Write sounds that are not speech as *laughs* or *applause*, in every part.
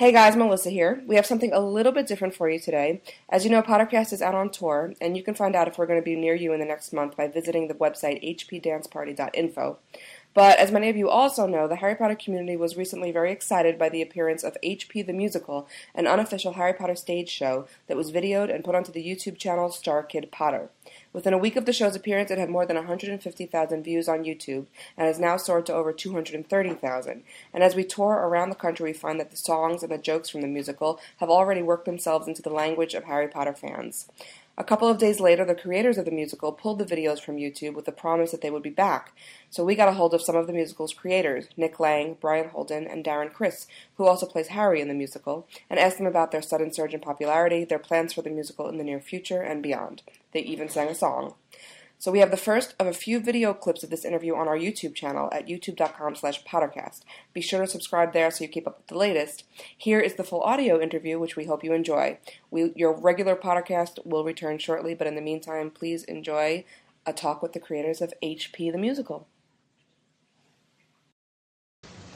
Hey guys, Melissa here. We have something a little bit different for you today. As you know, Pottercast is out on tour, and you can find out if we're going to be near you in the next month by visiting the website hpdanceparty.info. But as many of you also know, the Harry Potter community was recently very excited by the appearance of HP the Musical, an unofficial Harry Potter stage show that was videoed and put onto the YouTube channel Star Kid Potter. Within a week of the show's appearance, it had more than 150,000 views on YouTube and has now soared to over 230,000. And as we tour around the country, we find that the songs and the jokes from the musical have already worked themselves into the language of Harry Potter fans. A couple of days later, the creators of the musical pulled the videos from YouTube with the promise that they would be back. So we got a hold of some of the musical's creators, Nick Lang, Brian Holden, and Darren Criss, who also plays Harry in the musical, and asked them about their sudden surge in popularity, their plans for the musical in the near future, and beyond. They even sang a song. So we have the first of a few video clips of this interview on our YouTube channel at youtube.com slash pottercast. Be sure to subscribe there so you keep up with the latest. Here is the full audio interview, which we hope you enjoy. We, your regular podcast will return shortly, but in the meantime, please enjoy a talk with the creators of HP the Musical.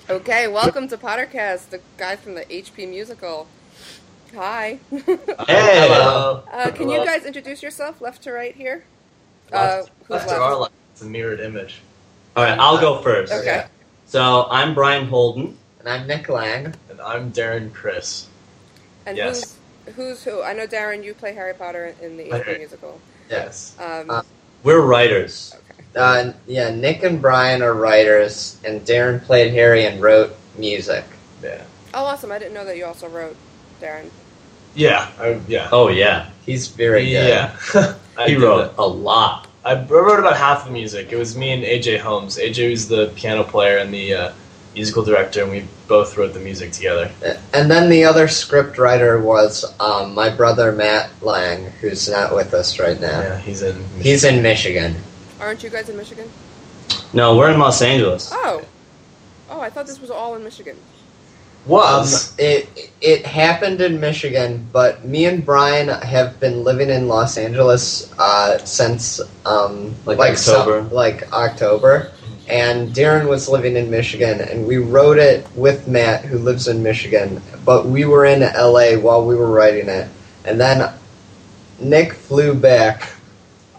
Okay, welcome to Pottercast, the guy from the HP Musical. Hi. *laughs* Hey. Hello. Uh, can you guys introduce yourself left to right here? Left, uh, who's left left? or our left? It's a mirrored image. All right, I'll go first. Okay. So I'm Brian Holden. And I'm Nick Lang. And I'm Darren Criss. And Yes. who's who's who? I know Darren, you play Harry Potter in the HP musical. Yes. Um, Uh, We're writers. okay. Uh, yeah, Nick and Brian are writers, and Darren played Harry and wrote music. Yeah. Oh, awesome! I didn't know that you also wrote, Darren. Yeah. I, yeah. Oh yeah, He's very good. Yeah. *laughs* I he wrote a lot. I wrote about half the music. It was me and AJ Holmes. AJ was the piano player and the uh, musical director, and we both wrote the music together. And then the other script writer was um, my brother Matt Lang, who's not with us right now. Yeah, he's in. He's in Michigan. Aren't you guys in Michigan? No, we're in Los Angeles. Oh, oh, I thought this was all in Michigan. Was. Um, it it happened in Michigan, but me and Brian have been living in Los Angeles uh, since um, Like some- October? like October. And Darren was living in Michigan, and we wrote it with Matt, who lives in Michigan. But we were in LA while we were writing it, and then Nick flew back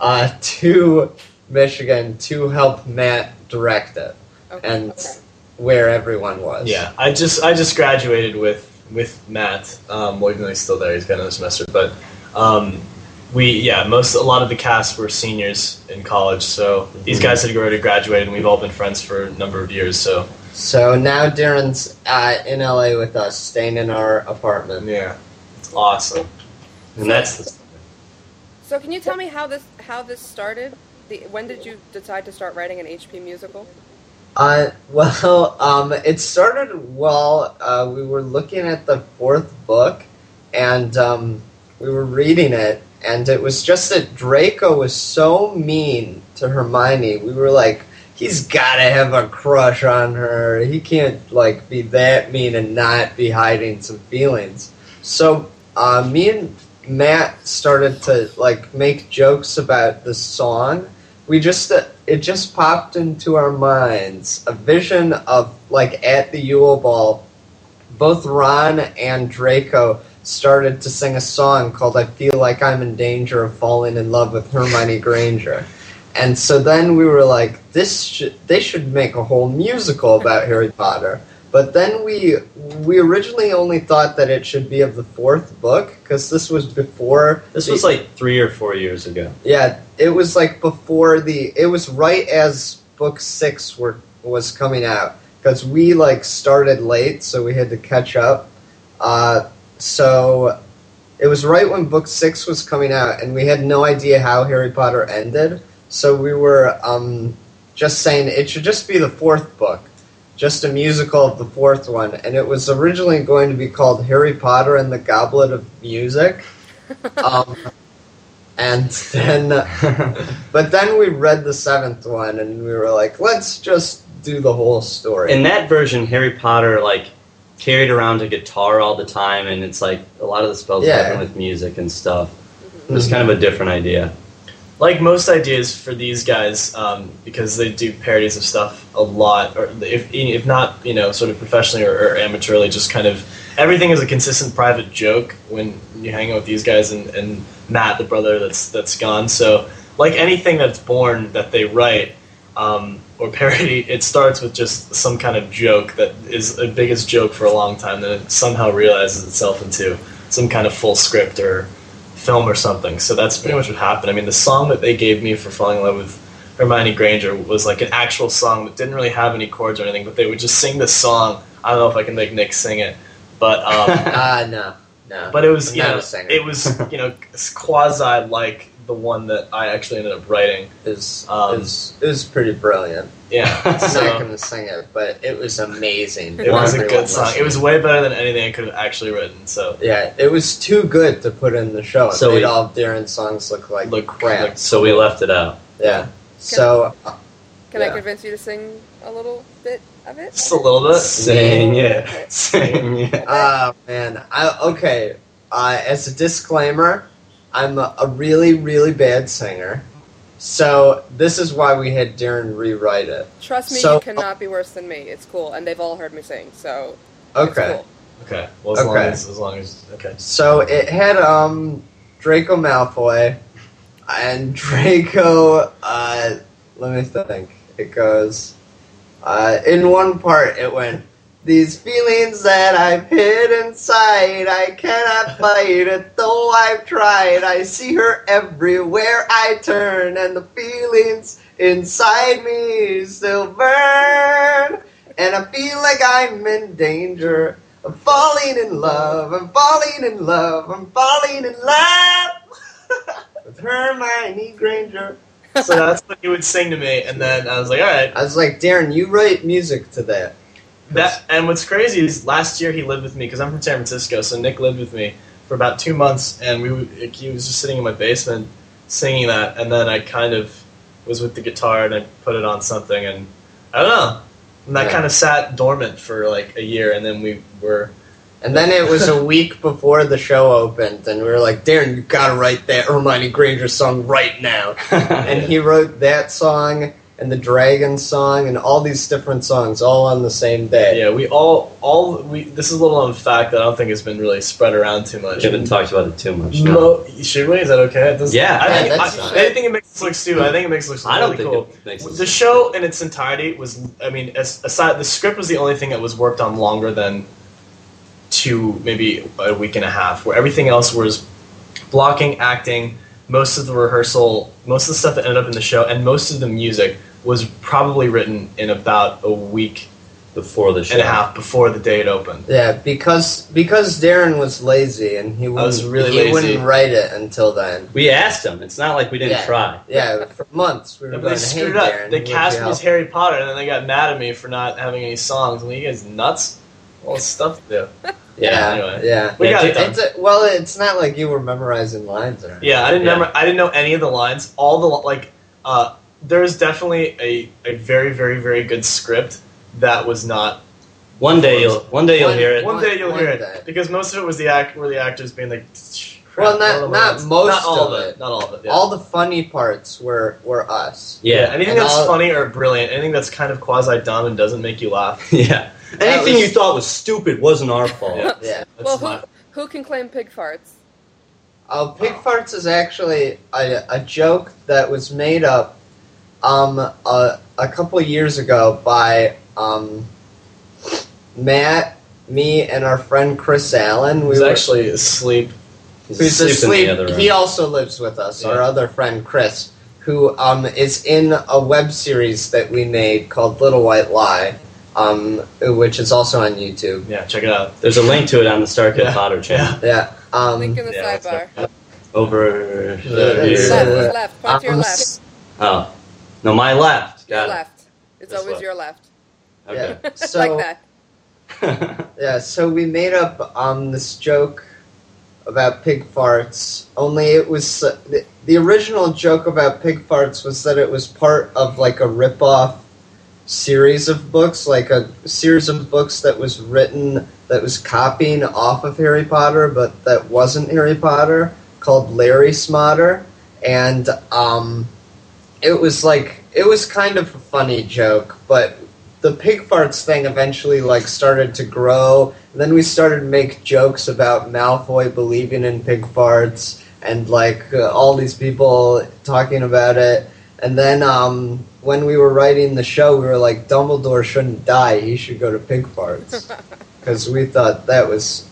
uh, to Michigan to help Matt direct it, Okay. and okay. Where everyone was. Yeah, I just I just graduated with with Matt. Um, well, even though he's still there, he's got another semester. But um, we yeah, most a lot of the cast were seniors in college, so these guys had already graduated, and we've all been friends for a number of years. So So now Darren's uh, in LA with us, staying in our apartment. yeah, it's awesome. And that's the, So, can you tell me how this how this started? The, when did you decide to start writing an HP musical? Uh, well, *laughs* um, it started well. Uh, we were looking at the fourth book, and um, we were reading it, and it was just that Draco was so mean to Hermione. We were like, he's got to have a crush on her. He can't like be that mean and not be hiding some feelings. So, uh, me and Matt started to like make jokes about the song. We just uh, it just popped into our minds a vision of like at the Yule Ball, both Ron and Draco started to sing a song called "I Feel Like I'm in Danger of Falling in Love with Hermione Granger." And so then we were like, "This should they should make a whole musical about Harry Potter." But then we we originally only thought that it should be of the fourth book because this was before this the- was like three or four years ago. yeah, it was like before the. It was right as book six were was coming out because we like started late, so we had to catch up. Uh, so it was right when book six was coming out, and we had no idea how Harry Potter ended. So we were um, just saying it should just be the fourth book, just a musical of the fourth one, and it was originally going to be called Harry Potter and the Goblet of Music. *laughs* Um, and then, *laughs* but then we read the seventh one, and we were like, let's just do the whole story. In that version, Harry Potter like carried around a guitar all the time, and it's like a lot of the spells Yeah. happen with music and stuff. Mhm. It was kind of a different idea. Like most ideas for these guys, um, because they do parodies of stuff a lot, or if if not, you know, sort of professionally or, or amateurly, just kind of everything is a consistent private joke when you hang out with these guys and, and Matt, the brother that's that's gone. So, like anything that's born that they write um, or parody, it starts with just some kind of joke that is the biggest joke for a long time, then it somehow realizes itself into some kind of full script or film or something. So that's pretty much what happened. I mean, the song that they gave me for falling in love with Hermione Granger was like an actual song that didn't really have any chords or anything, but they would just sing this song. I don't know if I can make Nick sing it, but um, *laughs* Ah, no, no. but it was I'm you know it was you know quasi like the one that I actually ended up writing. is Um, is it was pretty brilliant. Yeah, *laughs* I'm not gonna sing it, but it was amazing. it was a good song. It was way better than anything I could have actually written. So Yeah, it was too good to put in the show. It So made we- all Darren's songs look like Look crap. like- So we left it out. yeah. So uh, Can I convince you to sing a little bit of it? just a little bit. Sing it. Okay. *laughs* Sing it. Ah man, I okay. Uh, as a disclaimer, I'm a, a really really bad singer. So this is why we had Darren rewrite it. Trust me, So- you cannot be worse than me. It's cool, and they've all heard me sing, so it's Okay. cool. Okay. Well, as long Okay. as as long as okay. So it had um Draco Malfoy and *laughs* Draco. Uh, let me think. It goes. Uh, in one part, it went. These feelings that I've hid inside, I cannot fight it, though I've tried. I see her everywhere I turn, and the feelings inside me still burn. And I feel like I'm in danger. I'm falling in love, I'm falling in love, I'm falling in love *laughs* with Hermione Granger. So that's what he would sing to me, and then I was like, all right. I was like, Darren, you write music to that. That and what's crazy is last year he lived with me because I'm from San Francisco, so Nick lived with me for about two months, and we he was just sitting in my basement singing that, and then I kind of was with the guitar and I put it on something, and I don't know, and that Yeah. kind of sat dormant for like a year, and then we were And then it was a week before the show opened, and we were like, Darren, you gotta write that Hermione Granger song right now. *laughs* And he wrote that song and the Dragon song and all these different songs all on the same day. yeah we all all we this is a little known fact that I don't think has been really spread around too much. We haven't talked about it too much. No. Mo- should we? Is that okay? It doesn't- Yeah. I think, Yeah, that's I, fine. I think it makes it look stupid. I think it makes it look I don't really think cool. it makes The show in its entirety was, I mean, as, aside the script was the only thing that was worked on longer than two, maybe a week and a half. Where everything else was blocking, acting, most of the rehearsal, most of the stuff that ended up in the show, and most of the music was probably written in about a week before the show. and a half before the day it opened. Yeah, because because Darren was lazy and he wouldn't, was really he lazy. wouldn't write it until then. We asked him. It's not like we didn't Yeah. try. Yeah, for months we were Yeah, but going, they hey, screwed up. Darren, They cast me as? Harry Potter, and then they got mad at me for not having any songs. I'm like, you guys nuts? All this stuff to do. *laughs* Yeah, anyway. yeah. We Yeah, got it done. It's a, well, it's not like you were memorizing lines or anything. Yeah, I didn't Yeah. remember. I didn't know any of the lines. All the like, uh, there's definitely a, a very very very good script that was not. One day you'll one day you'll One- hear it. One day you'll one hear it because most of it was the act were the actors being like. Well, not- what are the not most not all of of it. Not all of it. Yeah. All the funny parts were were us. Yeah. anything And that's funny or brilliant, anything that's kind of quasi dumb and doesn't make you laugh. *laughs* Yeah. That Anything was- you thought was stupid wasn't our fault. Yeah. Yeah. Well, my- who, who can claim pig farts? Oh, pig farts is actually a, a joke that was made up um, a, a couple years ago by um, Matt, me, and our friend Chris Allen. He We was were actually asleep. He's who's asleep in asleep. the other room. He also lives with us. Our other friend Chris, who um, is in a web series that we made called Little White Lie, um, which is also on YouTube. Yeah, check it out. There's a link to it on the Starkid Yeah. Potter channel. Yeah. Um, Link in the yeah, that's sidebar. Over Yeah. there. Left, left. Point to your um, left. Oh. No, my left. Your Got left. It's This always way. your left. it. Yeah. *laughs* So- like that. *laughs* Yeah, so we made up um, this joke about pig farts. Only it was uh, the, the original joke about pig farts was that it was part of like a rip-off series of books, like a series of books that was written that was copying off of Harry Potter, but that wasn't Harry Potter, called Larry Smotter. and um, it was like it was kind of a funny joke, but the pig farts thing eventually like started to grow. And then we started to make jokes about Malfoy believing in pig farts and like uh, all these people talking about it. And then um, when we were writing the show, we were like, Dumbledore shouldn't die; he should go to pig farts *laughs* because we thought that was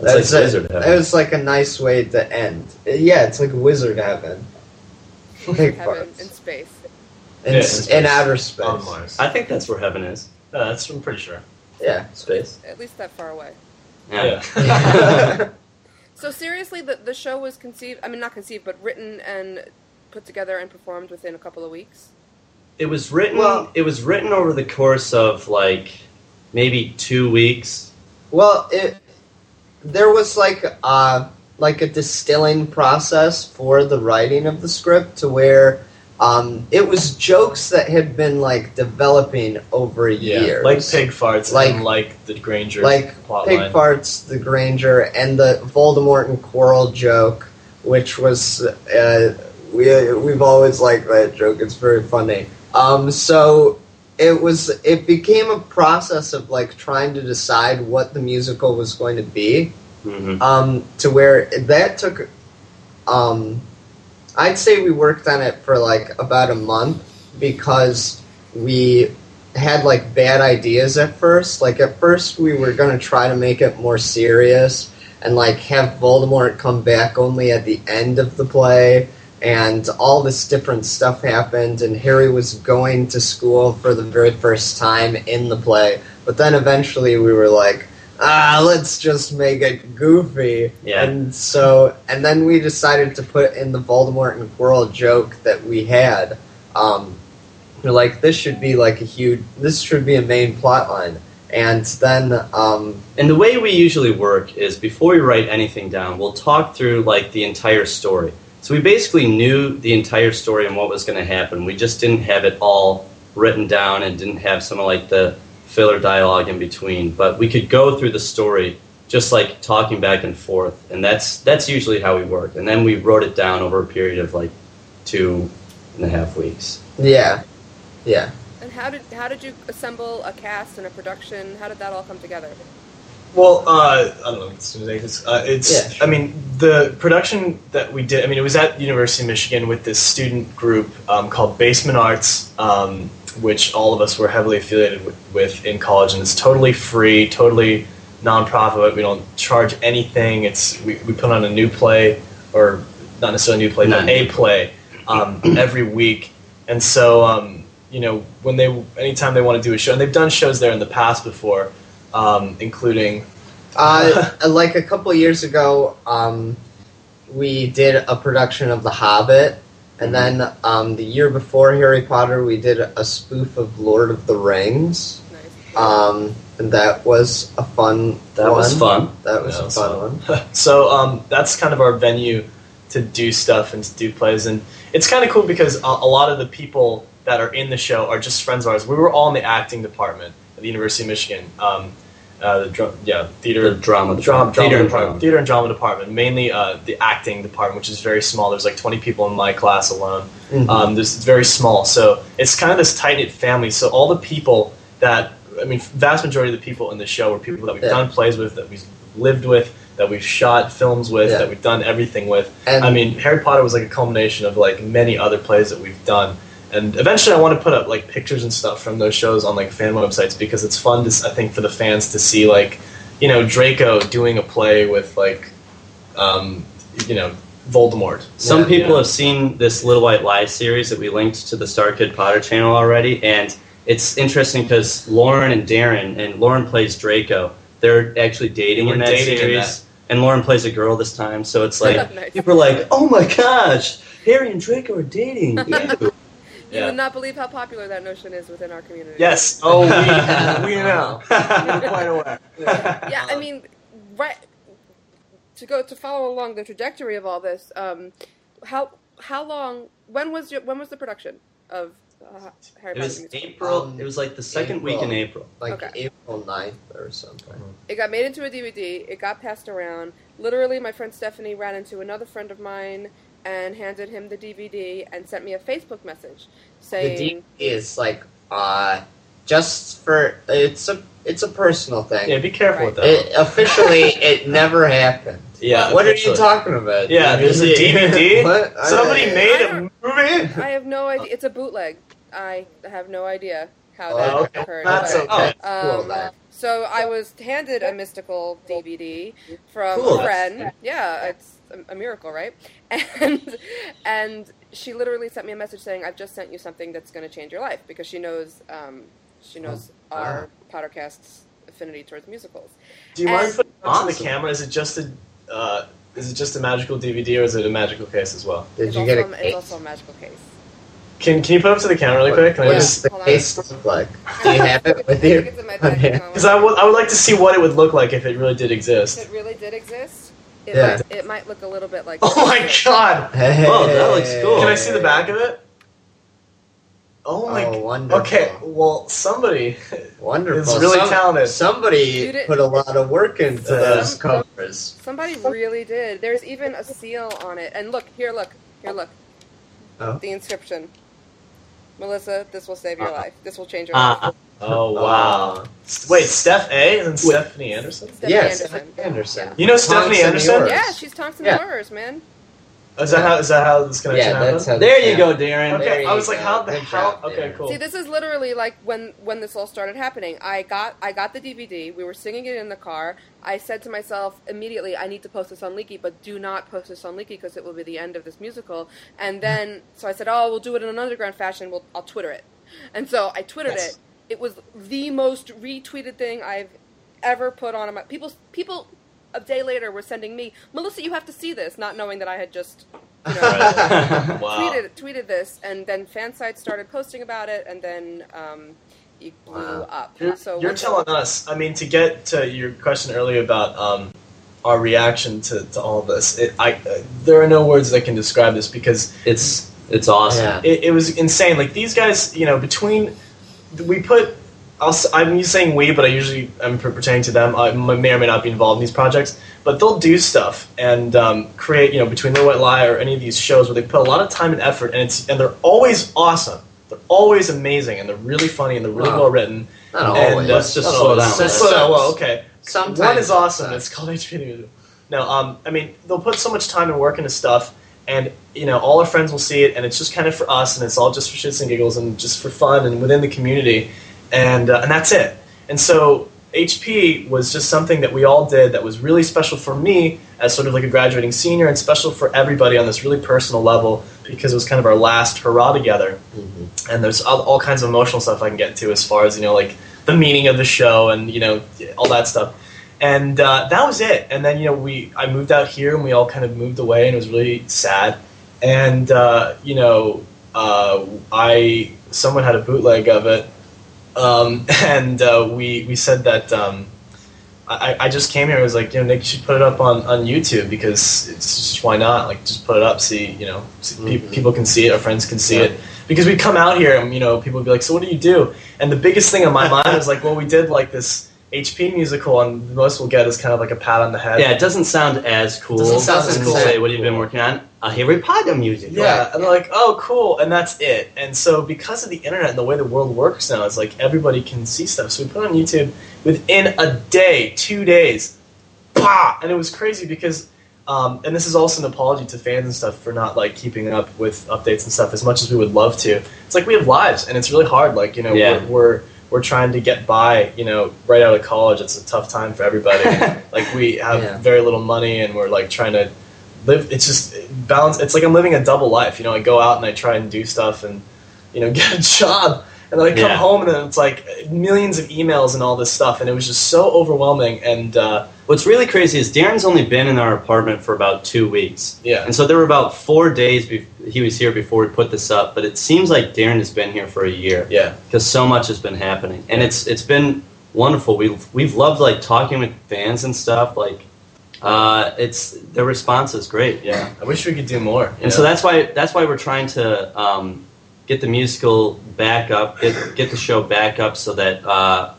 That's that's like a- wizard That was like a nice way to end. Uh, Yeah, it's like wizard heaven. Pig Heaven farts in space. in, Yeah, in space. in outer space. on Mars. I think that's where heaven is. Yeah, that's I'm pretty sure. Yeah. Space. At least that far away. Yeah. *laughs* So seriously, the the show was conceived. I mean, not conceived, but written and put together and performed within a couple of weeks. It was written. Well- it was written over the course of like maybe two weeks. Well, it there was like uh like a distilling process for the writing of the script to where um, it was jokes that had been like developing over yeah. years, Like pig farts Like- and like the Granger like plot pig line. farts, the Granger, and the Voldemort and Quirrell joke, which was uh, we we've always liked that joke. It's very funny. Um, so it was it became a process of like trying to decide what the musical was going to be. hmm Um, to where that took, um, I'd say we worked on it for like about a month because we had like bad ideas at first. Like at first we were going to try to make it more serious and like have Voldemort come back only at the end of the play and all this different stuff happened and Harry was going to school for the very first time in the play. But then eventually we were like, ah, let's just make it goofy. Yeah. And so, and then we decided to put in the Voldemort and Quirrell joke that we had. Um, we're like, this should be like a huge, this should be a main plot line. And then, um, And the way we usually work is before we write anything down, we'll talk through like the entire story. So we basically knew the entire story and what was going to happen. We just didn't have it all written down and didn't have some of like the filler dialogue in between. But we could go through the story just like talking back and forth, and that's that's usually how we work. And then we wrote it down over a period of like two and a half weeks. yeah, yeah. And how did how did you assemble a cast and a production? How did that all come together? Well, uh, I don't know. As uh, it's. Yeah, sure. I mean, the production that we did. I mean, it was at University of Michigan with this student group um, called Basement Arts, um, which all of us were heavily affiliated with, with in college, and it's totally free, totally nonprofit. We don't charge anything. It's we, we put on a new play, or not necessarily a new play, Not but a play um, every week. And so, um, you know, when they anytime they want to do a show, and they've done shows there in the past before, um, including Uh, *laughs* like a couple years ago, um, we did a production of The Hobbit, and then um, the year before Harry Potter, we did a spoof of Lord of the Rings, Nice. um, and that was a fun. That was fun. That was Yeah, a so- fun one. *laughs* so um, that's kind of our venue to do stuff and to do plays, and it's kind of cool because a, a lot of the people that are in the show are just friends of ours. We were all in the acting department at the University of Michigan. Um, uh, the dra- yeah theater The drama, drama, theater and department, drama. theater and drama department, mainly uh, the acting department, which is very small. There's like 20 people in my class alone. Mhm. Um, this it's very small, so it's kind of this tight knit family. So all the people that I mean, vast majority of the people in the show were people that we've Yeah. done plays with, that we've lived with, that we've shot films with, Yeah. that we've done everything with. And I mean, Harry Potter was like a culmination of like many other plays that we've done. And eventually, I want to put up like pictures and stuff from those shows on like fan websites because it's fun to I think for the fans to see like you know Draco doing a play with like um, you know Voldemort. Some Yeah, people yeah. have seen this Little White Lies series that we linked to the Star Kid Potter channel already, and it's interesting because Lauren and Darren, and Lauren plays Draco. They're actually dating They were in that dating in series, that. and Lauren plays a girl this time. So it's *laughs* like Nice. people are like, "Oh my gosh, Harry and Draco are dating." *laughs* Ew. You Yeah. would not believe how popular that notion is within our community. Yes. *laughs* Oh, we, *laughs* we know. We're quite aware. Yeah, I mean, right. To go to follow along the trajectory of all this, um, how how long? When was your when was the production of uh, Harry It Potter? was? April. Um, It was like the second week in April. like Okay. April 9th or something. It got made into a DVD. It got passed around. Literally, my friend Stephanie ran into another friend of mine and handed him the DVD and sent me a Facebook message saying The DVD is like uh, just for it's a it's a personal thing. Yeah, be careful with that. It, officially, it *laughs* never happened. yeah. What are you talking about? Yeah, there's a DVD? *laughs* What? Somebody I- made I a movie. I have no idea. It's a bootleg. I have no idea how Oh, okay. occurred. That's but- okay. Cool, Um, then. so I was handed a mystical DVD from Cool. a friend. Yeah, it's a, a miracle, right? *laughs* And and she literally sent me a message saying, "I've just sent you something that's going to change your life," because she knows um, she knows Oh, our Pottercast's affinity towards musicals. Do you mind And- putting it onto the camera? Is it just a uh, is it just a magical DVD or is it a magical case as well? Did it's you also, get a it's also a magical case. Can Can you put it up to the camera really quick? Can I What just? does the case look like? Do you have it with you? it's in my bag. Okay. Hang on, Because I would I would like to see what it would look like if it really did exist. If it really did exist, it, Yeah. might, it might look a little bit like. *laughs* Oh my god! Hey. Oh, that looks cool. Can I see the back of it? Oh, oh my. Oh, wonderful. okay, well, somebody *laughs* Wonderful. is really Some- talented. Somebody You did- put a lot of work into Some- those covers. Somebody really did. There's even a seal on it. And look, here, look, here, look. Oh. The inscription. Melissa, this will save your Uh, life. This will change your life. Ah, Oh wow! Wait, Steph A and then Stephanie Anderson. Stephanie yes, Anderson. Anderson. You know Stephanie Thompson Anderson? yours. Yeah, she's Thompson Yeah. Horrors, man. Is that how is that how this connection Yeah, happened? that's how. there this you go. Darren. Okay, There I you was like, go. how the Good hell? job, Okay, cool. See, this is literally like when when this all started happening. I got I got the DVD. We were singing it in the car. I said to myself immediately, I need to post this on Leaky, but do not post this on Leaky because it will be the end of this musical. And then so I said, oh, we'll do it in an underground fashion. We'll I'll Twitter it. And so I twittered Yes. it. It was the most retweeted thing I've ever put on my people. People a day later were sending me, Melissa, you have to see this, not knowing that I had just you know *laughs* Wow. tweeted tweeted this, and then fan sites started posting about it, and then um, it blew Wow. up. You're, so you're once- telling us. I mean, to get to your question earlier about um, our reaction to, to all of this, it, I uh, there are no words that can describe this because It's it's awesome. Yeah. it, it was insane. Like these guys, you know, between we put. I'll, I'm saying we, but I usually am pertaining to them. I may or may not be involved in these projects, but they'll do stuff and um, create, you know, between the White Lie or any of these shows where they put a lot of time and effort, and it's and they're always awesome. They're always amazing, and they're really funny, and they're really Wow. well written. Not And, always. uh, Let's just slow down. Let's slow down. Well, okay. Sometimes One is awesome. It's called HP News. No, um, I mean they'll put so much time and work into stuff, and you know all our friends will see it, and it's just kind of for us, and it's all just for shits and giggles, and just for fun, and within the community, and uh, and that's it. And so HP was just something that we all did that was really special for me as sort of like a graduating senior, and special for everybody on this really personal level because it was kind of our last hurrah together mhm. and there's all, all kinds of emotional stuff I can get to as far as you know like the meaning of the show and you know all that stuff. And uh, that was it. And then you know we I moved out here and we all kind of moved away and it was really sad. And uh, you know uh, I someone had a bootleg of it, um, *laughs* and uh, we we said that. Um, I, I just came here. I was like, you know, Nick, you should put it up on, on YouTube because it's just why not? Like, just put it up. See, you know, see, pe- Mhm. people can see it. Our friends can see Yeah. it because we come out here and you know people would be like, so what do you do? And the biggest thing on my *laughs* mind was like, well, we did like this HP musical, and the most we'll get is kind of like a pat on the head. Yeah, it doesn't sound as cool. Doesn't sound as cool. Say, what have you been working on? A Harry Potter music. Yeah, and they're like, oh, cool, and that's it. And so, because of the internet and the way the world works now, it's like everybody can see stuff. So we put it on YouTube within a day, two days, bah! And it was crazy because, um, and this is also an apology to fans and stuff for not like keeping up with updates and stuff as much as we would love to. It's like we have lives, and it's really hard. Like you know, Yeah. we're, we're we're trying to get by. You know, right out of college, it's a tough time for everybody. *laughs* like we have Yeah. very little money, and we're like trying to live it's just balance it's like i'm living a double life you know i go out and i try and do stuff and you know *laughs* get a job and then i come Yeah. home and then it's like millions of emails and all this stuff and it was just so overwhelming and uh, What's really crazy is Darren's only been in our apartment for about two weeks. yeah And so there were about four days be- he was here before we put this up, but it seems like Darren has been here for a year yeah because so much has been happening, and it's it's been wonderful. We've we've loved like talking with fans and stuff. Like, uh, it's their response is great. yeah i wish we could do more And so that's why that's why we're trying to um, get the musical back up, get get the show back up, so that uh,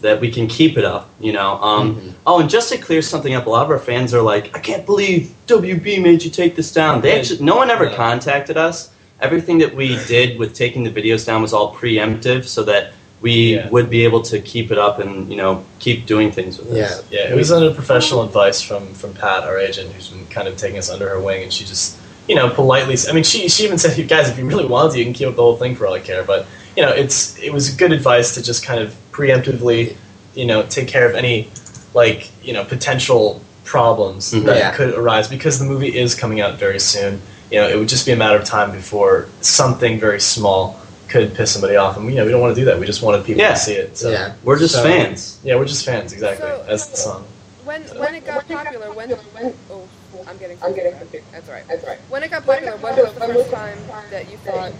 that we can keep it up. You know. Um, Mhm. Oh, and just to clear something up, a lot of our fans are like, "I can't believe WB made you take this down." They actually, no one ever contacted us. Everything that we did with taking the videos down was all preemptive, so that we Yeah. would be able to keep it up and you know keep doing things with Yeah. us. Yeah, it was under professional advice from from Pat, our agent, who's been kind of taking us under her wing, and she just, you know, politely. I mean, she she even said, "You guys, if you really want to, you can keep up the whole thing for all I care." But you know, it's it was good advice to just kind of preemptively, you know, take care of any like you know potential problems Mhm. that Yeah. could arise because the movie is coming out very soon. You know, it would just be a matter of time before something very small could piss somebody off, and you know, we don't want to do that. We just wanted people Yeah. to see it. So. yeah. We're just So- fans. Yeah, we're just fans, exactly, So- as the song. When when it got popular, when when oh I'm getting I'm getting confused. That's right. That's right. When it got popular, when was the first time that you thought,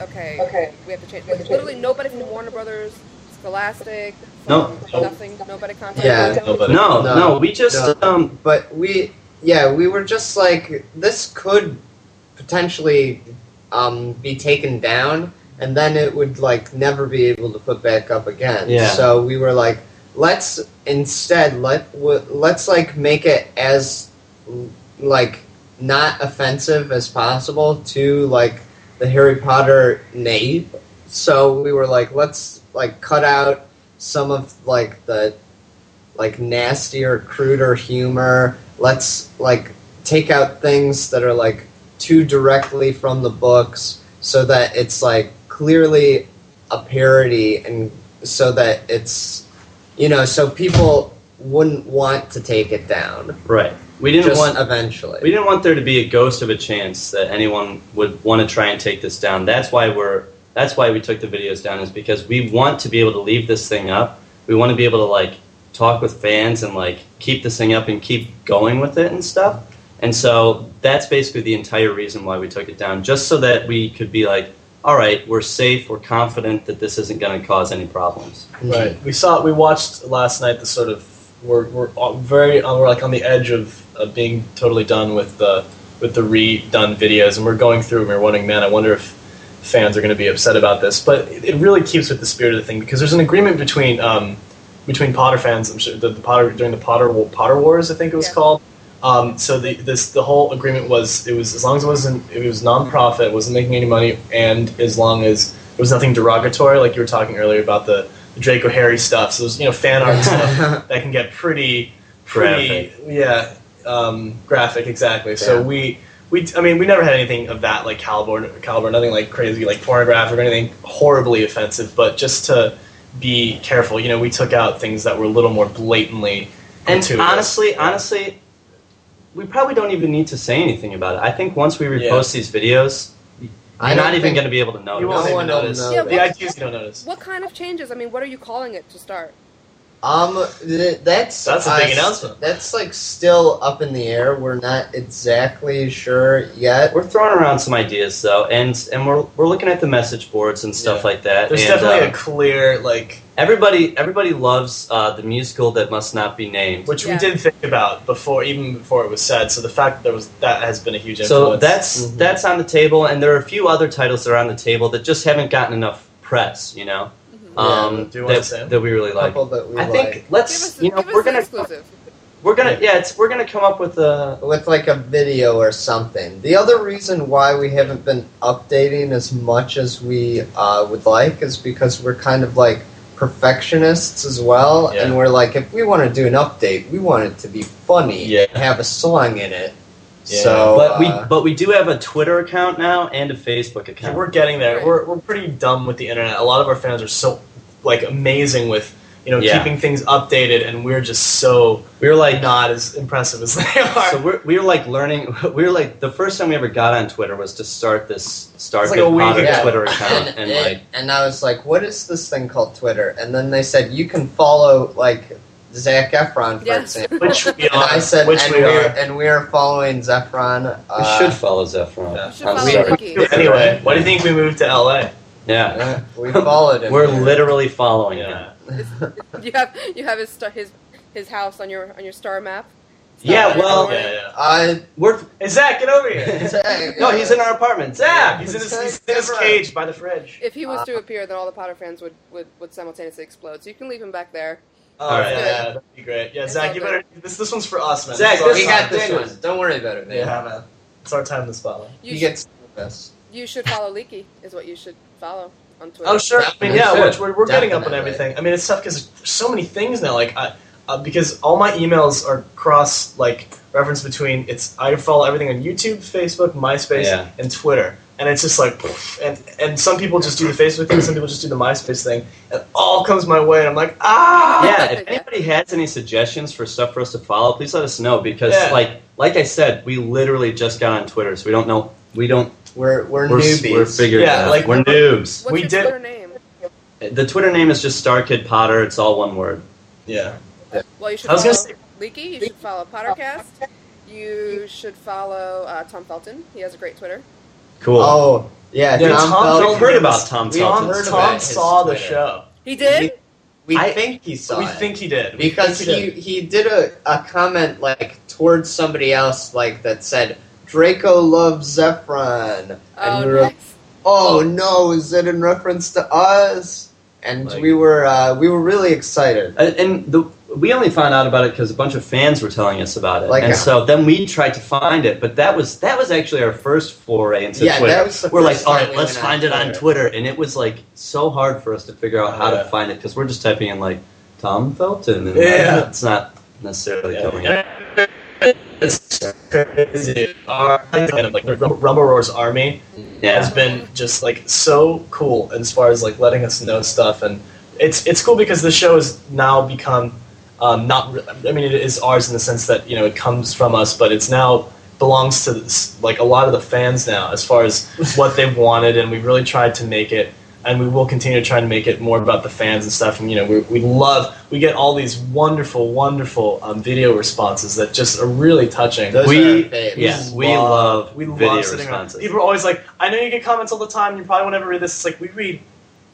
okay, okay, we have to change? Like, literally nobody from Warner Brothers, Scholastic, No. from nothing, nobody contacted. Yeah. Nobody. No, No. no, we just No. um, But we, yeah, we were just like, this could potentially um, be taken down, and then it would like never be able to put back up again. Yeah. So we were like, let's instead let w- let's like make it as like not offensive as possible to like the Harry Potter name. So we were like, let's like cut out some of like the like nastier, cruder humor. Let's like take out things that are like too directly from the books so that it's like clearly a parody and so that it's you know so people wouldn't want to take it down right. We didn't just want eventually we didn't want there to be a ghost of a chance that anyone would want to try and take this down. That's why we're that's why we took the videos down is because we want to be able to leave this thing up. We want to be able to like talk with fans and like keep this thing up and keep going with it and stuff. And so that's basically the entire reason why we took it down, just so that we could be like, all right, we're safe, we're confident that this isn't going to cause any problems. Right. We saw. We watched last night. The sort of we're we're very uh, we're like on the edge of, of being totally done with the with the redone videos, and we're going through and we're wondering, man, I wonder if fans are going to be upset about this. But it, it really keeps with the spirit of the thing because there's an agreement between um, between Potter fans. I'm sure the, the Potter during the Potter Wa- Potter Wars, I think it was Yeah. called. Um, so the this the whole agreement was it was as long as it wasn't it was non-profit, wasn't making any money, and as long as it was nothing derogatory, like you were talking earlier about the, the Draco Harry stuff. So there's you know fan art stuff *laughs* that can get pretty pretty yeah um, graphic exactly. So we. We, I mean, we never had anything of that like caliber, caliber, nothing like crazy, like pornographic or anything horribly offensive. But just to be careful, you know, we took out things that were a little more blatantly. And gratuitous. honestly, honestly, we probably don't even need to say anything about it. I think once we repost these videos, I you're don't even going to be able to notice. you won't No even one will notice. know Yeah, the what- ITs you don't notice. What kind of changes? I mean, what are you calling it to start? Um, th- that's That's a big uh, announcement. That's like still up in the air. We're not exactly sure yet. We're throwing around some ideas though, and and we're we're looking at the message boards and stuff Yeah. like that. There's and, definitely uh, a clear like, everybody everybody loves uh, the musical that must not be named. which Yeah. we did think about before, even before it was said. So the fact that there was that has been a huge influence. So that's Mhm. that's on the table, and there are a few other titles that are on the table that just haven't gotten enough press. You know, Yeah. Um, Do that, that we really like. couple that we I like. think Give let's us, you know give we're gonna exclusive. we're gonna yeah it's we're gonna come up with a with like a video or something. The other reason why we haven't been updating as much as we uh, would like is because we're kind of like perfectionists as well, Yeah. and we're like, if we want to do an update, we want it to be funny, Yeah. and have a song in it. Yeah. So, but we uh, but we do have a Twitter account now and a Facebook account. we're getting there. We're, we're pretty dumb with the internet. A lot of our fans are so like amazing with you know Yeah. keeping things updated, and we're just so we're like not as impressive as *laughs* they are. So we're, we were like learning. *laughs* We're like the first time we ever got on Twitter was to start this start like Good a week Potter. Twitter *laughs* account, and, and and- like and I was like, what is this thing called Twitter? And then they said you can follow like Zac Efron, for Yes. example. which we And. I said, which and we we're and we are following Zephron. we Uh, should follow Zephron. Yeah. You should follow sorry. Anyway, why do you think we moved to LA? Yeah, uh, we followed him. we're there. literally following him. Yeah. *laughs* You have you have his star, his his house on your on your star map. Yeah, well- Yeah, yeah. Uh, We're Hey, Zach, get over here. *laughs* Zach, no, he's in our apartment. Zach, Zach, he's in his, he's in his cage by the fridge. If he was to appear, then all the Potter fans would, would, would simultaneously explode. So you can leave him back there. Oh, All right. yeah, yeah, that'd be great. Yeah, Zach, you good. better. This this one's for us, man. Zach, This is our we this- got time. this this one. Don't worry about it, man. Yeah, man. It's our time in the spotlight. You he should, gets this. you should follow Leaky, is what you should follow on Twitter. Oh, sure. I mean, yeah, should. we're, we're, we're getting up on everything. I mean, it's tough because there's so many things now. Like, I, uh, because all my emails are cross like reference between it's I follow everything on YouTube, Facebook, MySpace, Yeah. and Twitter, and it's just like, and and some people just do the Facebook thing, some people just do the MySpace thing, and it all comes my way, and I'm like, ah, yeah, if anybody has any suggestions for stuff for us to follow, please let us know because, Yeah. like, like I said, we literally just got on Twitter, so we don't know. We don't. We're we're, We're, newbies. we're figuring Yeah, out. like- we're noobs. What's we your did- Twitter name? The Twitter name is just Star Kid Potter. It's all one word. yeah. Well, you should I was follow say- Leaky. You should follow Pottercast. You should follow uh, Tom Felton. He has a great Twitter. Cool. Oh yeah, Yeah, Tom, Tom Felton. I've heard about Tom We Felton. heard Tom about his saw the Twitter. show. He did. We I- think he saw we it. think he did We because he he did a, a comment like towards somebody else like that said Draco loves Zephron, and Oh, we were nice. oh no, is it in reference to us? And Like- we were uh, we were really excited. Uh, and the, we only found out about it because a bunch of fans were telling us about it, Like and a- so then we tried to find it. But that was that was actually our first foray into Yeah, Twitter. that was the we're like, first all time we let's went on find it on Twitter." Twitter, and it was like so hard for us to figure out how Yeah. to find it because we're just typing in like Tom Felton, and Yeah. like, it's not necessarily coming up. It's crazy. Our kind of like Roars army Yeah, has been just like so cool as far as like letting us know stuff, and it's it's cool because the show has now become um, not. I mean, it is ours in the sense that you know it comes from us, but it's now belongs to like a lot of the fans now as far as *laughs* what they wanted, and we really tried to make it. And we will continue to try to make it more about the fans and stuff. And you know, we, we love we get all these wonderful, wonderful um, video responses that just are really touching. Those We- are our faves. yeah. we love we video love sitting around. responses. People are always like, I know you get comments all the time. You probably won't ever read this. It's like we read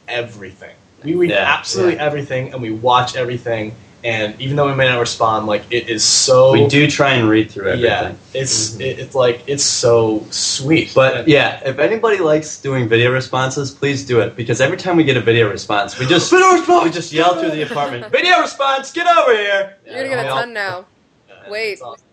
everything. We read Yeah, absolutely yeah. everything, and we watch everything. And even though we may not respond, like it is so. we do try and read through everything. Yeah, it's it, it's like it's so sweet. But yeah, if anybody likes doing video responses, please do it because every time we get a video response, we just Video response! we just yell through the apartment, *laughs* "Video response, get over here!" You're gonna get a ton now. Yeah, Wait. awesome.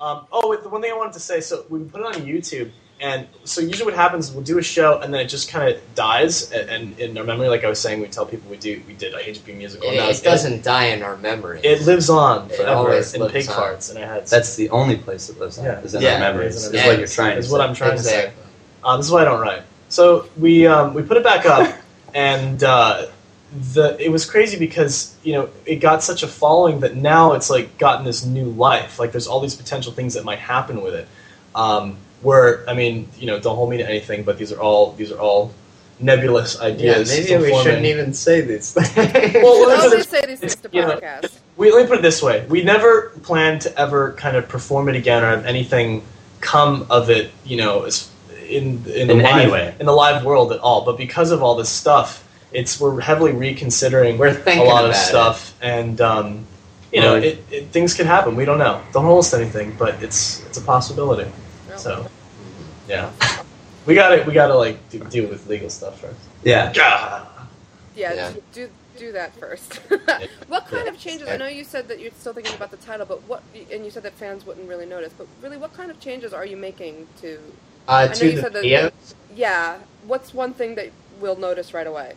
Um, oh, wait, the one thing I wanted to say. So we put it on YouTube, and so usually what happens is we'll do a show, and then it just kind of dies, and, and in our memory, like I was saying, we tell people we do we did a HP musical. It, and that it doesn't die in our memory. It lives on It forever always in lives pig on. farts in our heads. That's the only place it lives. on, Yeah. is in Yeah, our memories. it is Is in our what you're memories. trying to is say. what I'm trying to say. exactly. Um, this is why I don't write. So we um, we put it back up, *laughs* and uh, the it was crazy because you know it got such a following that now it's like gotten this new life. Like there's all these potential things that might happen with it. Um, where I mean, you know, don't hold me to anything, but these are all these are all nebulous Yeah, ideas. maybe we forming. shouldn't even say these *laughs* things. Well, You let me put always this- say these things to you know, we let me put it this way: we never planned to ever kind of perform it again or have anything come of it. You know, as in in the In live, any way. in the live world at all. But because of all this stuff, it's we're heavily reconsidering We're a thinking lot of about stuff, and um, you know, it, it, things could happen. We don't know. Don't hold us to anything, but it's it's a possibility. No. So, yeah, we got to We got to like do, deal with legal stuff first. Yeah. Gah. Yeah, Yeah. do do that first. *laughs* what kind of changes? I know you said that you're still thinking about the title, but what? And you said that fans wouldn't really notice. But really, what kind of changes are you making to? uh, know to you the said that- video. Yeah, what's one thing that we'll notice right away?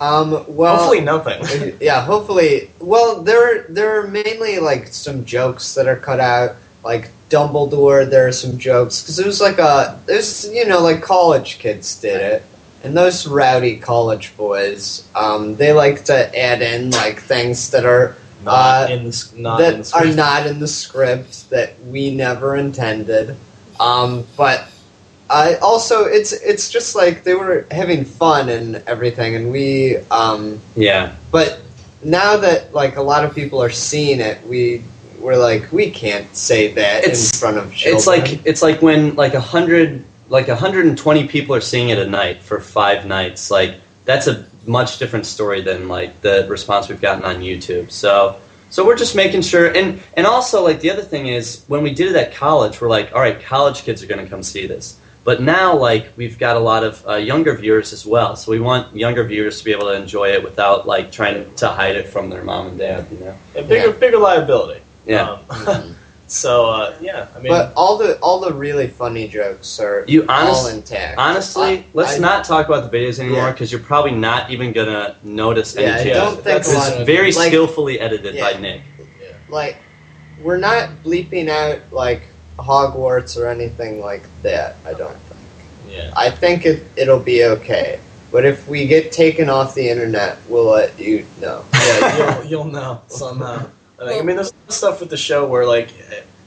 Um, well, Hopefully, nothing. *laughs* yeah, hopefully. Well, there there are mainly like some jokes that are cut out, like Dumbledore. There are some jokes because it was like a there's you know like college kids did it, and those rowdy college boys, um, they like to add in like things that are Not Uh, in the not in the that script. are not in the script that we never intended. Um, but I also it's it's just like they were having fun and everything, and we um, Yeah. but now that like a lot of people are seeing it, we we're like we can't say that It's- in front of children. It's like it's like when like a hundred like hundred and twenty people are seeing it a night for five nights. Like that's a much different story than like the response we've gotten on YouTube. So So we're just making sure, and and also like the other thing is when we did it at college, we're like, all right, college kids are going to come see this. But now, like we've got a lot of uh, younger viewers as well, so we want younger viewers to be able to enjoy it without like trying to, to hide it from their mom and dad. You know? A bigger, Yeah. bigger liability. Yeah. Um, Mhm. *laughs* so uh, yeah, I mean, but all the all the really funny jokes are You all intact. honestly, I- let's I- not talk about the videos anymore Yeah. because you're probably not even gonna notice any Yeah, I don't think That's a lot of very like, skillfully edited by Yeah. Nick. like we're not bleeping out like Hogwarts or anything like that. I don't think. yeah. I think it it'll be okay. But if we get taken off the internet, we'll let you know. yeah, *laughs* you'll, you'll know somehow. I, think. I mean, there's stuff with the show where, like,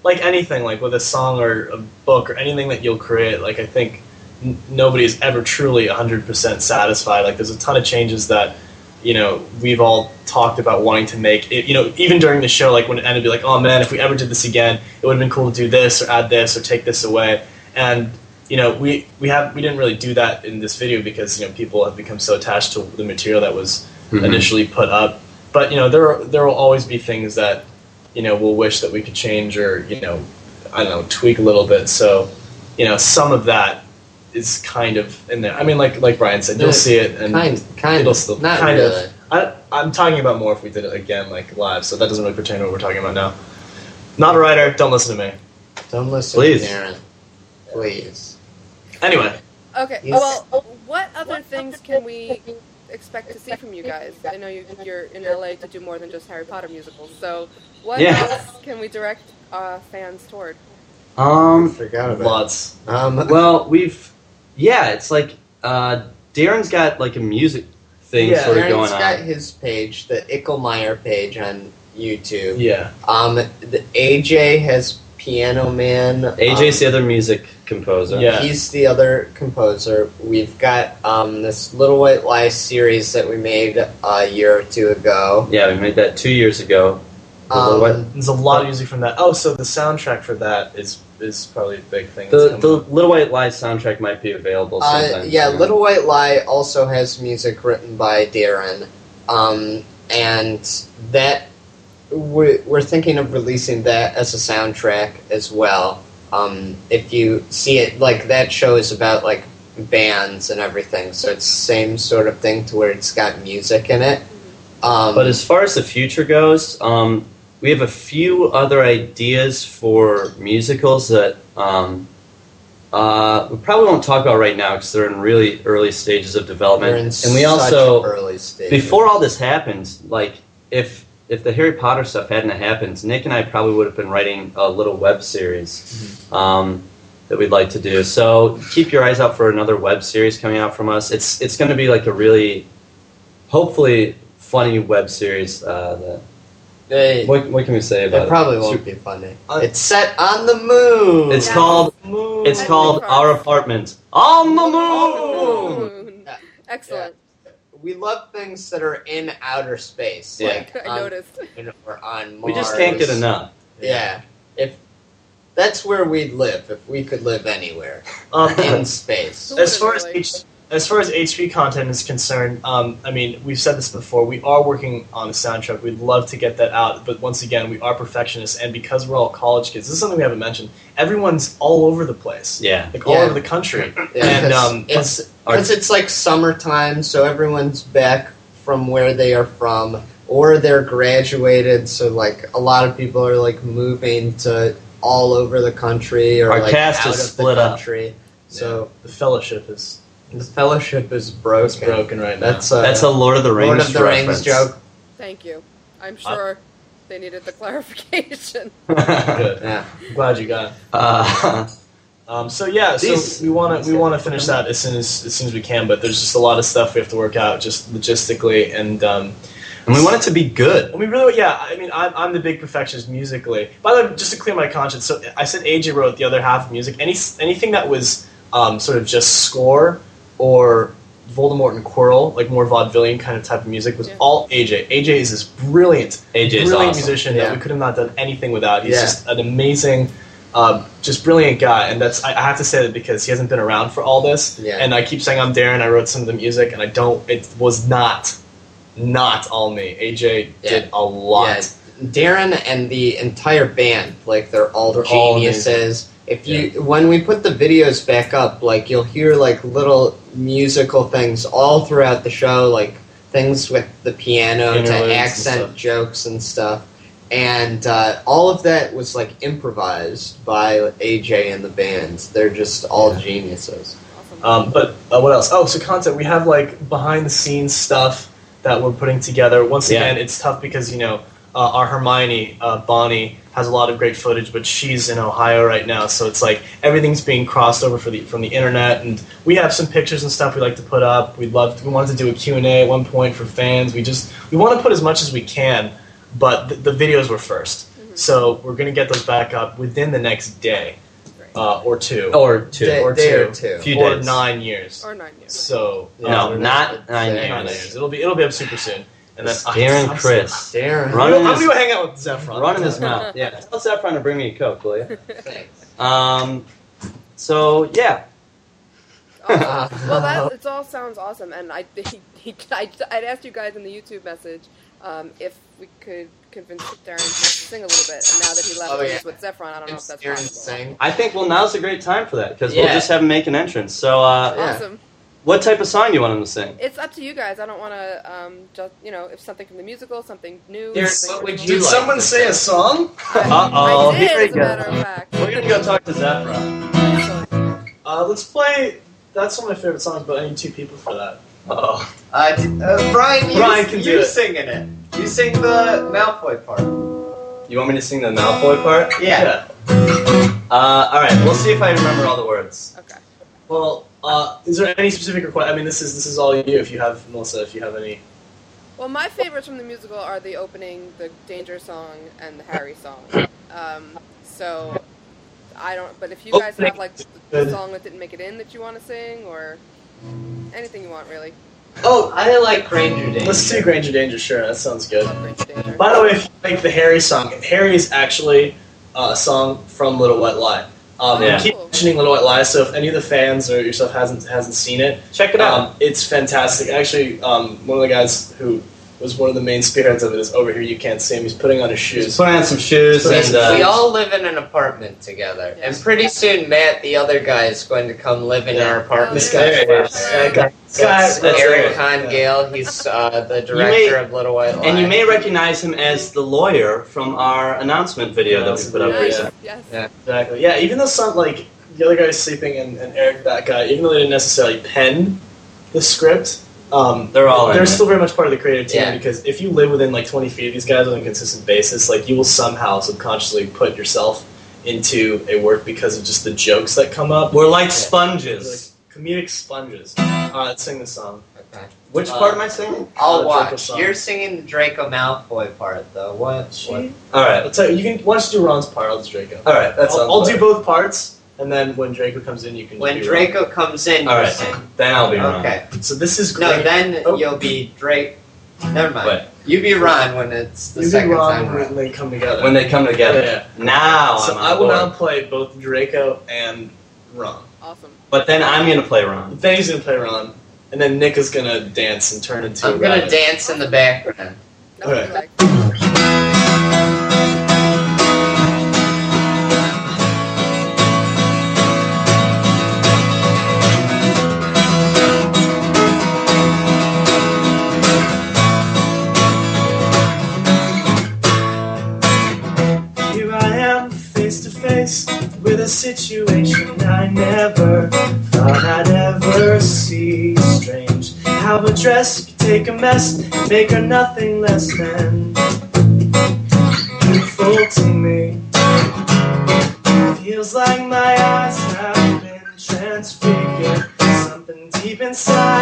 like anything, like with a song or a book or anything that you'll create, like I think n- nobody is ever truly 100% satisfied. Like, there's a ton of changes that you know we've all talked about wanting to make. It, you know, even during the show, like when it ended, be like, oh man, if we ever did this again, it would have been cool to do this or add this or take this away. And you know, we we have we didn't really do that in this video because you know people have become so attached to the material that was Mhm. initially put up. But you know, there there will always be things that you know we'll wish that we could change or you know, I don't know, tweak a little bit. So you know, some of that is kind of in there. I mean, like like Brian said, you'll see it, and kind, kind it'll of, still not kind really. of. I, I'm talking about more if we did it again, like live. So that doesn't really pertain to what we're talking about now. Not a writer. Don't listen to me. Don't listen Please. to Darren. Please. Anyway, Okay. Yes. Well, what other things can we expect to see from you guys? I know you, you're in LA to do more than just Harry Potter musicals. So, what Yeah. else can we direct uh, fans toward? Um, Forgot about lots. Um, *laughs* well, we've yeah, it's like uh, Darren's got like a music thing Yeah, sort of Darren's going got his page, the Icklemeyer page on YouTube. Yeah. Um, the AJ has Piano Man. AJ's um, the other music composer. Yeah. He's the other composer. We've got um, this Little White Lies series that we made a year or two ago. Yeah, we made that two years ago. Little White- Um, There's a lot of music from that. Oh, so the soundtrack for that is is probably a big thing. The the. Little White Lies soundtrack might be available uh, yeah, soon. Little White Lie also has music written by Darren, um, and that we're, we're thinking of releasing that as a soundtrack as well. Um, if you see it, like that show is about like bands and everything, so it's the same sort of thing to where it's got music in it. Um, But as far as the future goes, um, we have a few other ideas for musicals that um, uh, we probably won't talk about right now because they're in really early stages of development. And we also early stage. before all this happened, like if if the Harry Potter stuff hadn't happened, Nick and I probably would have been writing a little web series um, that we'd like to do. So keep your eyes out for another web series coming out from us. It's it's going to be like a really, hopefully, funny web series. Uh, that, They- what, what can we say about it It probably it? won't be funny. Uh, it's set on the moon. It's Yeah. called Moon. it's called Our. Apartment on the. Moon. Moon. Yeah. Excellent. We love things that are in outer space. Yeah. Like *laughs* I on, noticed. or on Mars. We just can't get enough. Yeah. If that's where we'd live, if we could live anywhere Um, *laughs* in space. as far as H, as far as HP content is concerned, um, I mean, we've said this before. We are working on a soundtrack. We'd love to get that out, but once again, we are perfectionists, and because we're all college kids, this is something we haven't mentioned. Everyone's all over the place, Yeah. like all Yeah. over the country. Yeah, and 'cause um, it's our- because it's like summertime, so everyone's back from where they are from, or they're graduated. So like a lot of people are like moving to all over the country or Our like cast out is of split the up. country. So the fellowship is the fellowship is broken. it's broken right now. That's a, That's a Lord of the Rings Lord of the reference. Rings joke. Thank you. I'm sure they needed the *laughs* clarification. *laughs* good. Yeah. I'm glad you got. it. uh, *laughs* Um, so yeah, so These- we want to we want to finish that as soon as as soon as we can, but there's just a lot of stuff we have to work out just logistically and. Um, and we want it to be good. I mean, really, yeah. I mean, I'm, I'm the big perfectionist musically. By the way, just to clear my conscience, so I said AJ wrote the other half of music. Any anything that was um, sort of just score or Voldemort and Quirrell, like more vaudevillian kind of type of music, was Yeah. all AJ. AJ is this brilliant, AJ's brilliant awesome. musician Yeah. that we could have not done anything without. He's Yeah. just an amazing, um, just brilliant guy. And that's I, I have to say that because he hasn't been around for all this. Yeah. And I keep saying I'm Darren. I wrote some of the music, and I don't. It was not, not all me. AJ Yeah. did a lot. Yeah, Darren and the entire band, like they're all They're all geniuses. if you when we put the videos back up, like you'll hear like little musical things all throughout the show, like things with the piano Interludes to accent jokes and stuff. And uh, all of that was like improvised by AJ and the band. They're just all Yeah. geniuses. Um, but uh, what else? Oh, so content. We have like behind the scenes stuff that we're putting together. Once Yeah. again, it's tough because you know uh, our Hermione uh, Bonnie has a lot of great footage, but she's in Ohio right now, so it's like everything's being crossed over for the from the internet. And we have some pictures and stuff we like to put up. We'd love. we wanted to do a Q and A at one point for fans. We just we want to put as much as we can, but the, the videos were 1st Mhm. So we're gonna get those back up within the next day uh, or two. Or two. Day, or day two. or two. Few or days. nine years. or nine years. So No, um, not nine years. years. It'll be it'll be up super soon. And then Darren I'm, Chris. Darren. I'm, Running gonna, I'm gonna go hang out with Zac Efron. Running his mouth. Yeah. *laughs* Tell Saffron to bring me a Coke, will you? *laughs* Thanks. Um, so, yeah. Awesome. *laughs* well, that it all sounds awesome, and I, he, he, I I'd asked you guys in the YouTube message um, if we could convince Darren to sing a little bit, and now that he left Oh, yeah. with Zac Efron, I don't know if that's Darren possible. sing. I think, well, now's a great time for that because we'll just have him make an entrance. So, uh, Awesome. what type of song do you want him to sing? It's up to you guys. I don't want to um, just you know if something from the musical, something new. Darren, something what would you Did like someone to say a song? Uh-oh, did, here we as a go. matter of fact. We're going to go talk to Zac Efron. Uh, let's play. That's one of my favorite songs, but I need two people for that. Uh-oh. Uh, d- uh, Brian, you, Brian can do you it. singing it. You sing the Malfoy part. You want me to sing the Malfoy part? Yeah. Uh, all right, we'll see if I remember all the words. Okay. Well, uh, is there any specific request? I mean, this is this is all you. If you have Melissa, if you have any. Well, my favorites from the musical are the opening, the Danger song, and the Harry song. Um, so I don't. But if you guys have like the, the song that didn't make it in that you want to sing, or anything you want, really. Oh, I like Granger Danger. Let's do Granger Danger. Sure, that sounds good. Love Granger Danger. By the way, if you like the Harry song, Harry is actually uh, a song from Little White Lie. Um, Yeah. I keep mentioning Little White Lies, so if any of the fans or yourself hasn't hasn't seen it, Check it out. um, it's fantastic. Actually, um, one of the guys who was one of the main spearheads of it is over here. You can't see him. He's putting on his Just shoes. putting on some shoes We, and uh, we all live in an apartment together, Yeah. and pretty soon Matt, the other guy, is going to come live in Yeah. our apartment. This guy, There that guy, That's That's Eric right. Hongale. He's uh, the may- director of Little White Lies. and you may recognize him as the lawyer from our announcement video that we put up Yeah. Nice. recently. Yes. Yeah. Exactly. Yeah, even though some like the other guy's sleeping and, and Eric that guy, even though they didn't necessarily pen the script, um, They're all they're it. still very much part of the creative team Yeah. because if you live within like 20 feet of these guys on a consistent basis, like you will somehow subconsciously put yourself into a work because of just the jokes that come up. We're like They're sponges. like comedic sponges. All right, let's sing this song. Okay. Which Uh, part am I singing? I'll Uh, Draco watch. You're singing the Draco Malfoy part, though. What? what? All right, Let's. tell you. You can why don't you do Ron's part? I'll do Draco. all right. That's I'll, I'll do both parts, and then when Draco comes in, you can. When do Draco comes in, All you sing. then I'll be wrong. Okay. So this is No, great. then Oh. you'll be Drake. Never mind. Wait. You be Ron when it's the you second do Ron time when they come together. When they come together. Yeah. Now so I'm on I will board. now play both Draco and Ron. Awesome. But then I'm gonna play Ron. Then he's gonna play Ron, and then Nick is gonna dance and turn into. I'm a gonna rabbit. dance in the background. That's what Okay. A situation I never thought I'd ever see. Strange how a dress could take a mess and make her nothing less than beautiful to me. Feels like my eyes have been transfigured. Something deep inside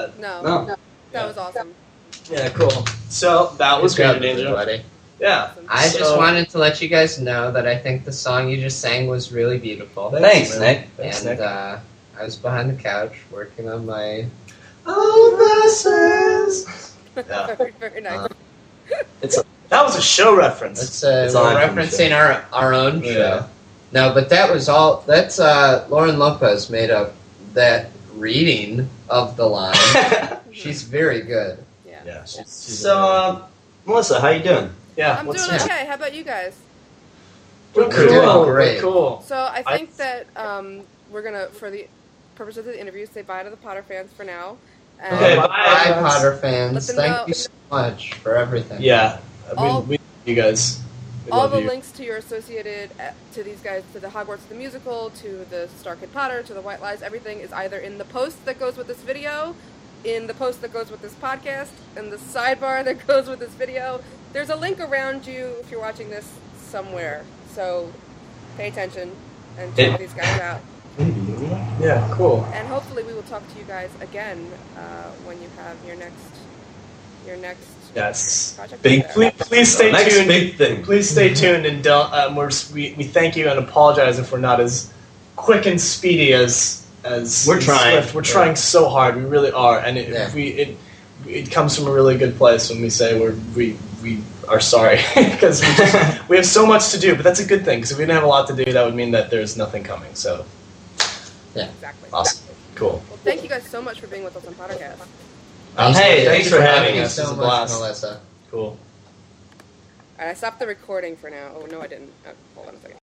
that. No, No. that was awesome. Yeah, cool. So that was Good Granger Danger. everybody. Yeah. Awesome. I just wanted to let you guys know that I think the song you just sang was really beautiful. Thanks, Nick. Thanks, and Nick. uh, I was behind the couch working on my. Oh, verses. *laughs* Yeah. very, very nice. Uh, That was a show reference. That's uh, It's we're referencing our our own Yeah. show. No, but that was all. That's uh, Lauren Lopez made up that reading of the line. *laughs* She's very good. Yeah. yeah. She's, she's So, uh, Melissa, how you doing? yeah. I'm what's doing that? okay. How about you guys? We're We're cool. doing great. We're cool. So I I- think that um, we're gonna, for the purpose of the interview, say bye to the Potter fans for now. And Okay, bye, bye. Potter fans. Thank know- you so much for everything. Yeah. All- we, we you guys. We all the you. links to your associated uh, to these guys, to the Hogwarts the musical, to the Star Kid Potter, to the White Lies, everything is either in the post that goes with this video, in the post that goes with this podcast, in the sidebar *laughs* that goes with this video. There's a link around you if you're watching this somewhere. So pay attention and check these guys out. Yeah. Cool. And hopefully we will talk to you guys again uh, when you have your next your next Yes. Big- Please, please stay Next tuned. big thing. Please stay tuned and don't. Um, we're, we we thank you and apologize if we're not as quick and speedy as as We're as trying. Swift. We're trying so hard. We really are, and it, Yeah. we it it comes from a really good place when we say we're we we are sorry *laughs* because we, just- *laughs* we have so much to do. But that's a good thing because if we didn't have a lot to do, that would mean that there's nothing coming. So yeah, Exactly. awesome, cool. Well, thank you guys so much for being with us on Pottercast. Um, hey, thanks for having Thank us. so It's a much, blast. Melissa. Cool. All right, I stopped the recording for now. Oh no, I didn't. Oh, hold on a second.